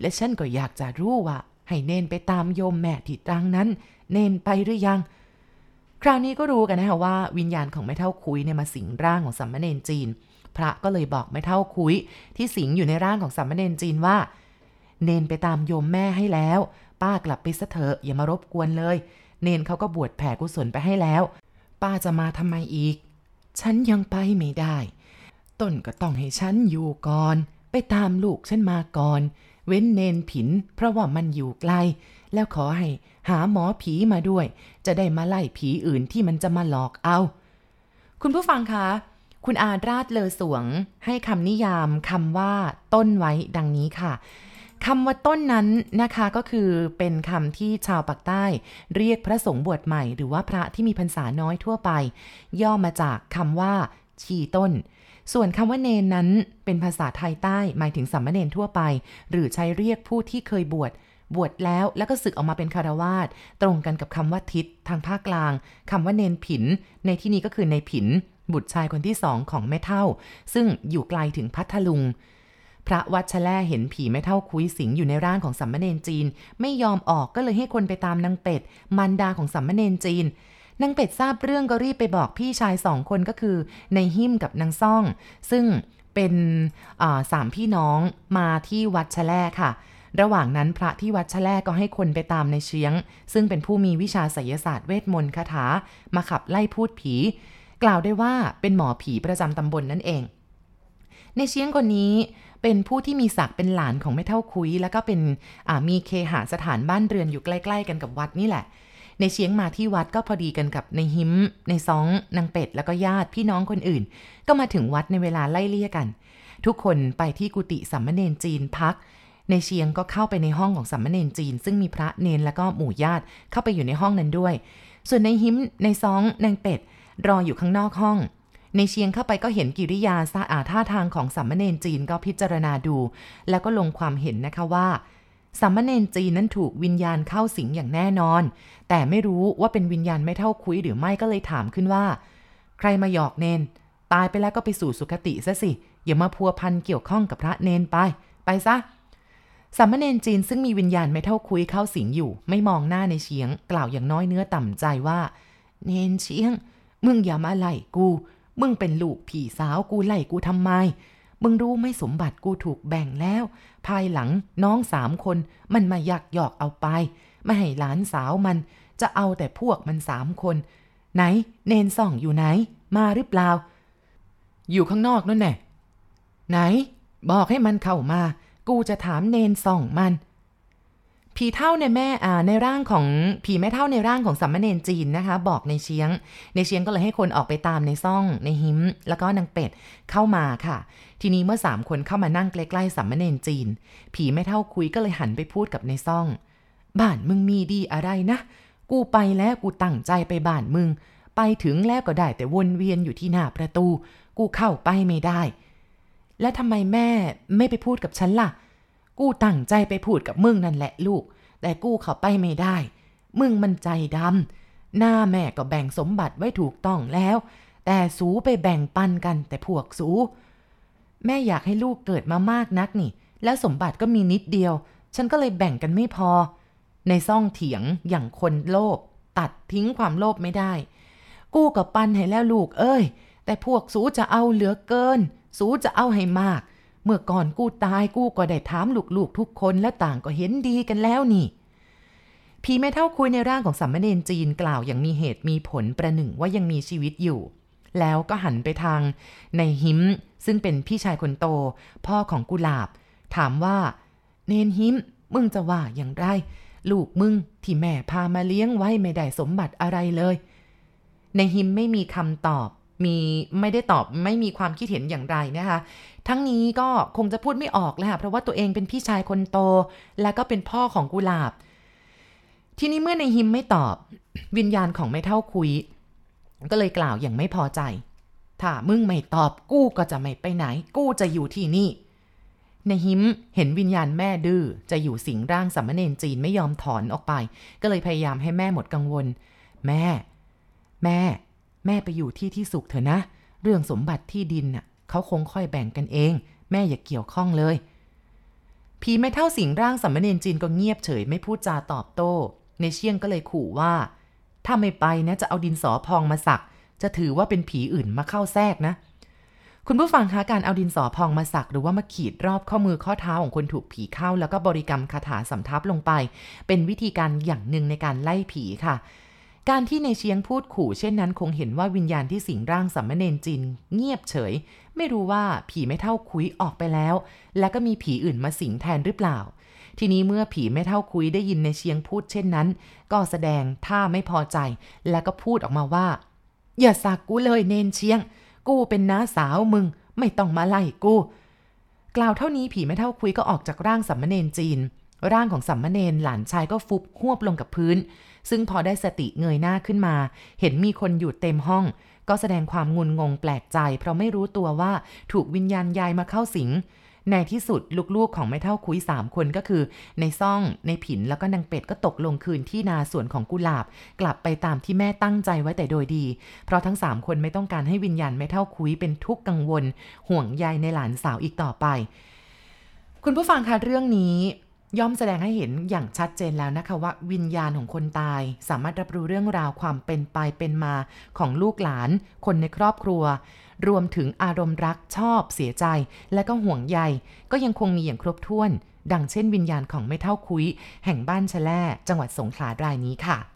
และฉันก็อยากจะรู้ว่า ให้เนนไปตามโยมแม่ที่ตรังนั้น เนนไปหรือยัง คราวนี้ก็รู้กันนะคะว่า วิญญาณของแม่เท่าคุยเนี่ยมาสิงร่างของสัมมเนนจีน พระก็เลยบอกแม่เท่าคุยที่สิงอยู่ในร่างของสัมมเนนจีนว่า เนนไปตามโยมแม่ให้แล้ว ป้ากลับไปซะเถอะอย่ามารบกวนเลย เนนเขาก็บวชแผ่กุศลไปให้แล้ว ป้าจะมาทำไมอีก ฉันยังไปไม่ได้ ต้นก็ต้องให้ฉันอยู่ก่อน ไปตามลูกฉันมาก่อน เว้นเนนผิน เพราะว่ามันอยู่ไกล แล้วขอให้หาหมอผีมาด้วย จะได้มาไล่ผีอื่นที่มันจะมาหลอกเอา คุณผู้ฟังคะคุณอาราชเลอสวงให้คำนิยามคำว่าต้นไว้ดังนี้ค่ะ คำว่าต้นนั้นนะคะก็คือเป็นคำที่ชาวปากใต้ เรียกพระสงฆ์บวชใหม่ หรือว่าพระที่มีพรรษาน้อยทั่วไป ย่อมาจากคำว่า ชีต้น ส่วนคำว่าเนนนั้นเป็นภาษาไทยใต้ หมายถึงสัมมเนนทั่วไป หรือใช้เรียกผู้ที่เคยบวชบวชแล้วแล้วก็ศึกออกมาเป็นคารวาสตรงกันกับคำว่าทิศทางภาคกลางคำว่าเนนผิน ในที่นี้ก็คือในผิน บุตรชายคนที่สองของแม่เท่า ซึ่งอยู่ไกลถึงพัทลุง พระวัชแล่เห็นผีไม่เท่าคุยสิงอยู่ในร่างของสัมมเนนจีน ไม่ยอมออกก็เลยให้คนไปตามนางเป็ดมารดาของสัมมเนนจีนนางเป็ดทราบเรื่องก็รีบไปบอกพี่ชายสองคนก็คือในหิมกับนางซ่อง ซึ่งเป็นสามพี่น้องมาที่วัดชะแล่ค่ะ ระหว่างนั้นพระที่วัดชะแล่ก็ให้คนไปตามในเชียง ซึ่งเป็นผู้มีวิชาไสยศาสตร์เวทมนต์คาถา มาขับไล่พูดผี กล่าวได้ว่าเป็นหมอผีประจำตำบลนนั่นเอง ในเชียงคนนี้ เป็นผู้ที่มีศักดิ์เป็นหลานของแม่เท่าคุย แล้วก็เป็นมีเคหสถานบ้านเรือนอยู่ใกล้ ๆ กันกับวัดนี่แหละ ในเชียงมาที่วัดก็พอดีกันกับในหิม ในซองนางเป็ดแล้วก็ญาติพี่น้องคนอื่น ก็มาถึงวัดในเวลาไล่เลี่ยกัน ทุกคนไปที่กุฏิสัมมเนนจีนพักในเชียงก็เข้าไปในห้องของสัมมเนนจีน ซึ่งมีพระเนนแล้วก็หมู่ญาติเข้าไปอยู่ในห้องนั้นด้วย ส่วนในหิมในซองนางเป็ดรออยู่ข้างนอกห้อง ในเชียงเข้าไปก็เห็นกิริยาสะอาท่าทางของสัมมเนนจีนก็พิจารณาดู แล้วก็ลงความเห็นนะคะว่าสัมมเนนจีนนั้นถูกวิญญาณเข้าสิงอย่างแน่นอน แต่ไม่รู้ว่าเป็นวิญญาณไม่เท่าคุยหรือไม่ก็เลยถามขึ้นว่า ใครมาหยอกเนน ตายไปแล้วก็ไปสู่สุคติซะสิ อย่ามาพัวพันเกี่ยวข้องกับพระเนนไป ไปซะสัมมเนนจีนซึ่งมีวิญญาณไม่เท่าคุยเข้าสิงอยู่ ไม่มองหน้าในเชียง กล่าวอย่างน้อยเนื้อต่ำใจว่า เนนเชียง มึงอย่ามาไล่กู มึงเป็นลูกผีสาวกูไล่กูทำไม มึงรู้ไหมสมบัติกูถูกแบ่งแล้ว ภายหลังน้องสามคนมันมายักหยอกเอาไป ไม่ให้หลานสาวมันจะเอาแต่พวกมันสามคน ไหน เนนส่องอยู่ไหน มาหรือเปล่า อยู่ข้างนอกนั่นแน่ไหน บอกให้มันเข้ามา กูจะถามเนนส่องมัน ผีเท่าในแม่ในร่างของผีแม่เท่าในร่างของสัมมเนนจีนนะคะ บอกในเชียง ในเชียงก็เลยให้คนออกไปตามในซ่อง ในหิม แล้วก็นางเป็ดเข้ามาค่ะ ทีนี้เมื่อสามคนเข้ามานั่งใกล้ๆสัมมเนนจีน ผีแม่เท่าคุยก็เลยหันไปพูดกับในซ่อง บ้านมึงมีดีอะไรนะ กูไปแล้วกูตั้งใจไปบ้านมึง ไปถึงแล้วก็ได้แต่วนเวียนอยู่ที่หน้าประตู กูเข้าไปไม่ได้ แล้วทำไมแม่ไม่ไปพูดกับฉันล่ะ กูตั้งใจไปพูดกับมึงนั่นแหละลูก แต่กูเข้าไปไม่ได้ มึงมันใจดำหน้าแม่ก็แบ่งสมบัติไว้ถูกต้องแล้ว แต่สูไปแบ่งปันกันแต่พวกสู แม่อยากให้ลูกเกิดมามากนักนี่ แล้วสมบัติก็มีนิดเดียว ฉันก็เลยแบ่งกันไม่พอ ในซ่องเถียงอย่างคนโลภตัดทิ้งความโลภไม่ได้ กูกับปันให้แล้วลูกเอ้ย แต่พวกสูจะเอาเหลือเกิน สูจะเอาให้มาก เมื่อก่อนกู้ตายกู้ก็ได้ถามลูกๆทุกคนและต่างก็เห็นดีกันแล้วนี่พีไม่เท่าคุยในร่างของสัมมเนนจีนกล่าวอย่างมีเหตุมีผลประหนึ่งว่ายังมีชีวิตอยู่ แล้วก็หันไปทางในหิม ซึ่งเป็นพี่ชายคนโต พ่อของกุหลาบ ถามว่า เนนหิม มึงจะว่าอย่างไร ลูกมึงที่แม่พามาเลี้ยงไว้ไม่ได้สมบัติอะไรเลย ในหิมไม่มีคำตอบ มีไม่ได้ตอบไม่มีความคิดเห็นอย่างไรนะคะ ทั้งนี้ก็คงจะพูดไม่ออกแล้วค่ะเพราะว่าตัวเองเป็นพี่ชายคนโต และก็เป็นพ่อของกุหลาบ ทีนี้เมื่อในหิมไม่ตอบ วิญญาณของไม่เท่าคุย ก็เลยกล่าวอย่างไม่พอใจ ถ้ามึงไม่ตอบกู้ก็จะไม่ไปไหน กู้จะอยู่ที่นี่ในหิมเห็นวิญญาณแม่ดื้อจะอยู่สิงร่างสัมมเนนจีนไม่ยอมถอนออกไป ก็เลยพยายามให้แม่หมดกังวล แม่ แม่ แม่ไปอยู่ที่ที่สุขเถอะนะ เรื่องสมบัติที่ดินน่ะเขาคงค่อยแบ่งกันเอง แม่อย่าเกี่ยวข้องเลย ผีไม่เท่าสิงร่างสัมมเนนจีนก็เงียบเฉยไม่พูดจาตอบโต้ ในเชี่ยงก็เลยขู่ว่า ถ้าไม่ไปนะจะเอาดินสอพองมาสัก จะถือว่าเป็นผีอื่นมาเข้าแทรกนะ คุณผู้ฟังคะการเอาดินสอพองมาสัก หรือว่ามาขีดรอบข้อมือข้อเท้าของคนถูกผีเข้า แล้วก็บริกรรมคาถาสำทับลงไป เป็นวิธีการอย่างหนึ่งในการไล่ผีค่ะ การที่ในเชียงพูดขู่เช่นนั้นคงเห็นว่าวิญญาณที่สิงร่างสัมมเนนจิน เงียบเฉย ไม่รู้ว่าผีไม่เท่าคุยออกไปแล้ว และก็มีผีอื่นมาสิงแทนหรือเปล่า ทีนี้เมื่อผีไม่เท่าคุยได้ยินในเชียงพูดเช่นนั้น ก็แสดงท่าไม่พอใจ และก็พูดออกมาว่า อย่าสักกูเลยเนนเชียง กูเป็นน้าสาวมึง ไม่ต้องมาไล่กู กล่าวเท่านี้ผีไม่เท่าคุยก็ออกจากร่างสัมมเนนจีน ร่างของสัมมเนนหลานชายก็ฟุบหวบลงกับพื้น ซึ่งพอได้สติเงยหน้าขึ้นมา เห็นมีคนอยู่เต็มห้อง ก็แสดงความงุนงงแปลกใจ เพราะไม่รู้ตัวว่าถูกวิญญาณยายมาเข้าสิงในที่สุดลูกๆของไม่เท่าคุยสามคนก็คือ ในซ่อง ในผินแล้วก็นางเป็ดก็ตกลงคืนที่นาสวนของกุหลาบ กลับไปตามที่แม่ตั้งใจไว้แต่โดยดี เพราะทั้งสามคนไม่ต้องการให้วิญญาณไม่เท่าคุยเป็นทุกข์กังวล ห่วงใยในหลานสาวอีกต่อไป คุณผู้ฟังคะเรื่องนี้ ย่อมแสดงให้เห็นอย่างชัดเจนแล้วนะคะว่าวิญญาณของคนตาย สามารถรับรู้เรื่องราวความเป็นไปเป็นมาของลูกหลาน คนในครอบครัว รวมถึงอารมณ์รักชอบเสียใจ และก็ห่วงใย ก็ยังคงมีอย่างครบถ้วน ดังเช่นวิญญาณของไม่เท่าคุย แห่งบ้านชะแล่จังหวัดสงขลารายนี้ค่ะ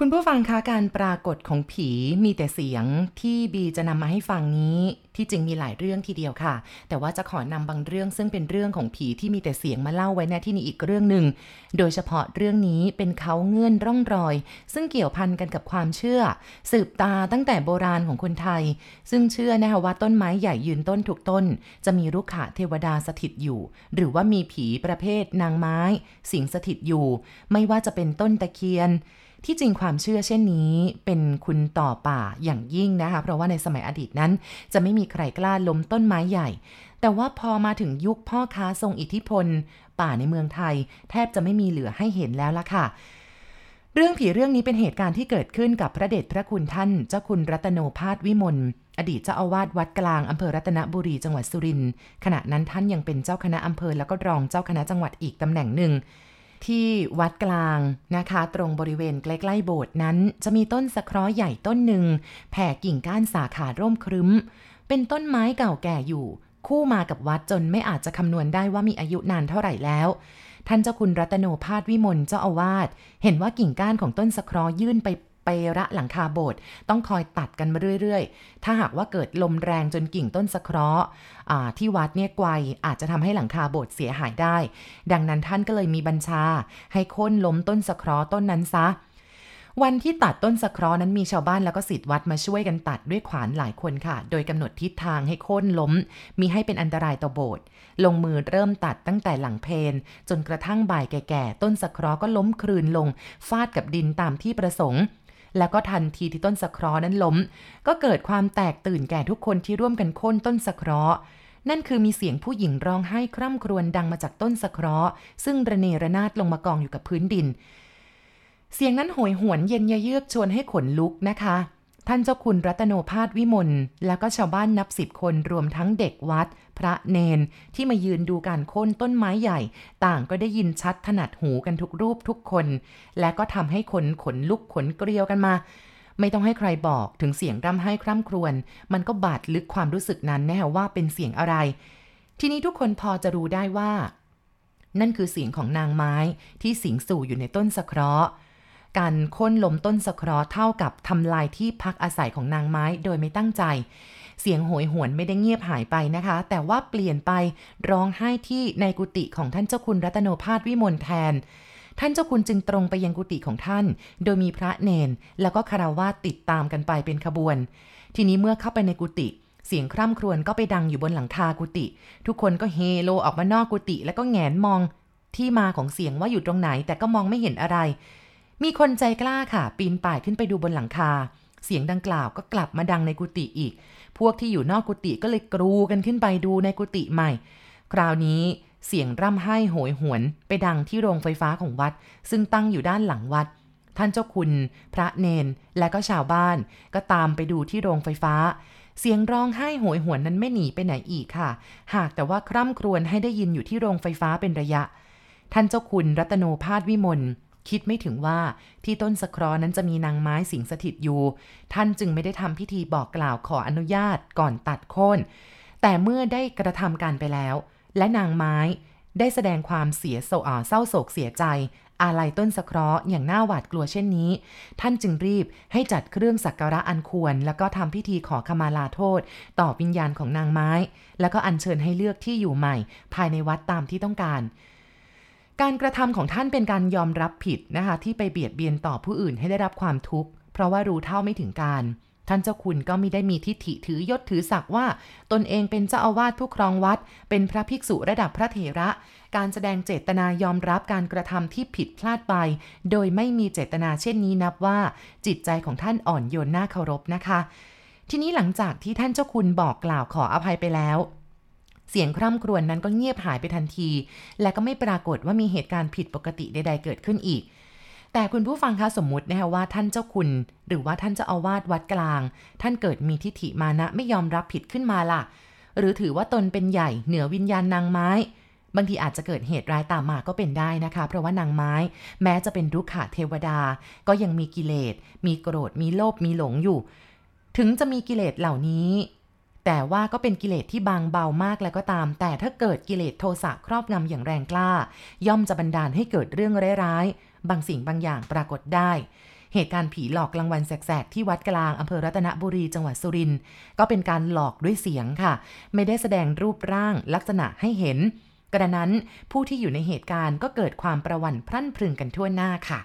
คุณผู้ฟังคะการปรากฏของผีมีแต่เสียงที่บีจะนำมาให้ฟังนี้ที่จริงมีหลายเรื่องทีเดียวค่ะ แต่ว่าจะขอนำบางเรื่องซึ่งเป็นเรื่องของผีที่มีแต่เสียงมาเล่าไว้ในที่นี้อีกเรื่องหนึ่ง โดยเฉพาะเรื่องนี้เป็นเขาเงื่อนร่องรอย ซึ่งเกี่ยวพันกันกับความเชื่อ สืบตาตั้งแต่โบราณของคนไทย ซึ่งเชื่อนะคะว่าต้นไม้ใหญ่ยืนต้นถูกต้น จะมีรุกขะเทวดาสถิตอยู่ หรือว่ามีผีประเภทนางไม้ สิงสถิตอยู่ ไม่ว่าจะเป็นต้นตะเคียน ที่จริงความเชื่อเช่นนี้เป็นคุณต่อป่าอย่างยิ่งนะคะ เพราะว่าในสมัยอดีตนั้น จะไม่มีใครกล้าล้มต้นไม้ใหญ่ แต่ว่าพอมาถึงยุคพ่อค้าทรงอิทธิพล ป่าในเมืองไทย แทบจะไม่มีเหลือให้เห็นแล้วล่ะค่ะเรื่องผีเรื่องนี้เป็นเหตุการณ์ที่เกิดขึ้นกับพระเดชพระคุณท่าน เจ้าคุณรัตโนภาสวิมล อดีตเจ้าอาวาสวัดกลางอำเภอรัตนบุรีจังหวัดสุรินทร์ขณะนั้นท่านยังเป็นเจ้าคณะอำเภอแล้วก็รองเจ้าคณะจังหวัดอีกตำแหน่งหนึ่ง ที่วัดกลางนะคะ ตรงบริเวณใกล้ๆโบสถ์นั้น จะมีต้นสะเคราะห์ใหญ่ต้นหนึ่งแผ่กิ่งก้านสาขาร่มครึ้ม เป็นต้นไม้เก่าแก่อยู่ คู่มากับวัดจนไม่อาจจะคำนวณได้ว่ามีอายุนานเท่าไหร่แล้ว ท่านเจ้าคุณรัตโนภาสวิมลเจ้าอาวาสเห็นว่ากิ่งก้านของต้นสะเคราะห์ยื่นไป ไประหลังคาโบสถ์ต้องคอยตัดกันมาเรื่อยๆ ถ้าหากว่าเกิดลมแรงจนกิ่งต้นสะเคราะห์ที่วัดเนี่ยไกวอาจจะทำให้หลังคาโบสถ์เสียหายได้ ดังนั้นท่านก็เลยมีบัญชา ให้ค้นล้มต้นสะเคราะห์ต้นนั้นซะวันที่ตัดต้นสะเคราะห์นั้นมีชาวบ้านแล้วก็สิทธิ์วัดมาช่วยกันตัดด้วยขวานหลายคนค่ะ โดยกำหนดทิศทางให้โค่นล้ม มีให้เป็นอันตรายต่อโบสถ์ลงมือเริ่มตัดตั้งแต่หลังเพนจนกระทั่งบ่ายแก่ๆ ต้นสะเคราะห์ก็ล้มคลืนลง ฟาดกับดินตามที่ประสงค์ แล้วก็ทันทีที่ต้นสะเคราะห์นั้นล้ม ก็เกิดความแตกตื่นแก่ทุกคนที่ร่วมกันโค่นต้นสะเคราะห์นั่นคือมีเสียงผู้หญิงร้องไห้คร่ำครวญดังมาจากต้นสะเคราะห์ซึ่งระเนระนาดลงมากองอยู่กับพื้นดิน เสียงนั้นโหยหวนเย็นยเยือกชวนให้ขนลุกนะคะ ท่านเจ้าคุณรัตโนภาสวิมลแล้วก็ชาวบ้านนับสิบคนรวมทั้งเด็กวัด พระเนนที่มายืนดูการโค่นต้นไม้ใหญ่ ต่างก็ได้ยินชัดถนัดหูกันทุกรูปทุกคน และก็ทำให้คนขนลุกขนเกลียวกันมา ไม่ต้องให้ใครบอกถึงเสียงร่ำไห้คร่ำครวญมันก็บาดลึกความรู้สึกนั้นแน่ว่าเป็นเสียงอะไร ทีนี้ทุกคนพอจะรู้ได้ว่า นั่นคือเสียงของนางไม้ที่สิงสู่อยู่ในต้นสะเคราะห์ การค้นลมต้นสะเคราะห์เท่ากับทำลายที่พักอาศัยของนางไม้โดยไม่ตั้งใจ เสียงโหยหวนไม่ได้เงียบหายไปนะคะ แต่ว่าเปลี่ยนไปร้องไห้ที่ในกุฏิของท่านเจ้าคุณรัตโนภาสวิมลแทน ท่านเจ้าคุณจึงตรงไปยังกุฏิของท่าน โดยมีพระเนน แล้วก็คารวาติดตามกันไปเป็นขบวน ทีนี้เมื่อเข้าไปในกุฏิเสียงคร่ำครวญก็ไปดังอยู่บนหลังคากุฏิทุกคนก็เฮโลออกมานอกกุฏิแล้วก็แงนมองที่มาของเสียงว่าอยู่ตรงไหนแต่ก็มองไม่เห็นอะไร มีคนใจกล้าค่ะ ปีนป่ายขึ้นไปดูบนหลังคา เสียงดังกล่าวก็กลับมาดังในกุฏิอีก พวกที่อยู่นอกกุฏิก็เลยกรูกันขึ้นไปดูในกุฏิใหม่ คราวนี้เสียงร่ำไห้โหยหวนไปดังที่โรงไฟฟ้าของวัด ซึ่งตั้งอยู่ด้านหลังวัด ท่านเจ้าคุณ พระเนน และก็ชาวบ้าน ก็ตามไปดูที่โรงไฟฟ้า เสียงร้องไห้โหยหวนนั้นไม่หนีไปไหนอีกค่ะ หากแต่ว่าคร่ำครวญให้ได้ยินอยู่ที่โรงไฟฟ้าเป็นระยะ ท่านเจ้าคุณรัตโนภาสวิมล คิดไม่ถึงว่าที่ต้นสะครอนั้นจะมีนางไม้สิงสถิตอยู่ ท่านจึงไม่ได้ทำพิธีบอกกล่าวขออนุญาตก่อนตัดโค่นแต่เมื่อได้กระทำการไปแล้ว และนางไม้ได้แสดงความเสียโศกเศร้าโศกเสียใจ อาลัยต้นสะคราะห์อย่างน่าหวาดกลัวเช่นนี้ ท่านจึงรีบให้จัดเครื่องสักการะอันควร แล้วก็ทำพิธีขอขมาลาโทษ ต่อวิญญาณของนางไม้ แล้วก็อัญเชิญให้เลือกที่อยู่ใหม่ ภายในวัดตามที่ต้องการ การกระทำของท่านเป็นการยอมรับผิดนะคะ ที่ไปเบียดเบียนต่อผู้อื่นให้ได้รับความทุกข์ เพราะว่ารู้เท่าไม่ถึงการ ท่านเจ้าคุณก็ไม่ได้มีทิฏฐิถือยศถือศักดิ์ว่า ตนเองเป็นเจ้าอาวาสผู้ครองวัด เป็นพระภิกษุระดับพระเถระ การแสดงเจตนายอมรับการกระทำที่ผิดพลาดไป โดยไม่มีเจตนาเช่นนี้นับว่า จิตใจของท่านอ่อนโยนน่าเคารพนะคะ ทีนี้หลังจากที่ท่านเจ้าคุณบอกกล่าวขออภัยไปแล้ว เสียงคร่ำครวญนนั้นก็เงียบหายไปทันที และก็ไม่ปรากฏว่ามีเหตุการณ์ผิดปกติใดๆเกิดขึ้นอีก แต่คุณผู้ฟังคะสมมุตินะคะว่าท่านเจ้าคุณ หรือว่าท่านเจ้าอาวาสวัดกลาง ท่านเกิดมีทิฏฐิมานะไม่ยอมรับผิดขึ้นมาล่ะ หรือถือว่าตนเป็นใหญ่เหนือวิญญาณนางไม้บางทีอาจจะเกิดเหตุร้ายตามมาก็เป็นได้นะคะ เพราะว่านางไม้ แม้จะเป็นรุกขะเทวดา ก็ยังมีกิเลส มีโกรธ มีโลภ มีหลงอยู่ ถึงจะมีกิเลสเหล่านี้ แต่ว่าก็เป็นกิเลสที่บางเบามากแล้วก็ตาม แต่ถ้าเกิดกิเลสโทสะครอบงำอย่างแรงกล้า ย่อมจะบันดาลให้เกิดเรื่องร้ายๆบางสิ่งบางอย่างปรากฏได้เหตุการณ์ผีหลอกกลางวันแสกๆที่วัดกลางอำเภอรัตนบุรีจังหวัดสุรินทร์ก็เป็นการหลอกด้วยเสียงค่ะ ไม่ได้แสดงรูปร่างลักษณะให้เห็น กระนั้นผู้ที่อยู่ในเหตุการณ์ก็เกิดความประวัติพรั่นพรึงกันทั่วหน้าค่ะ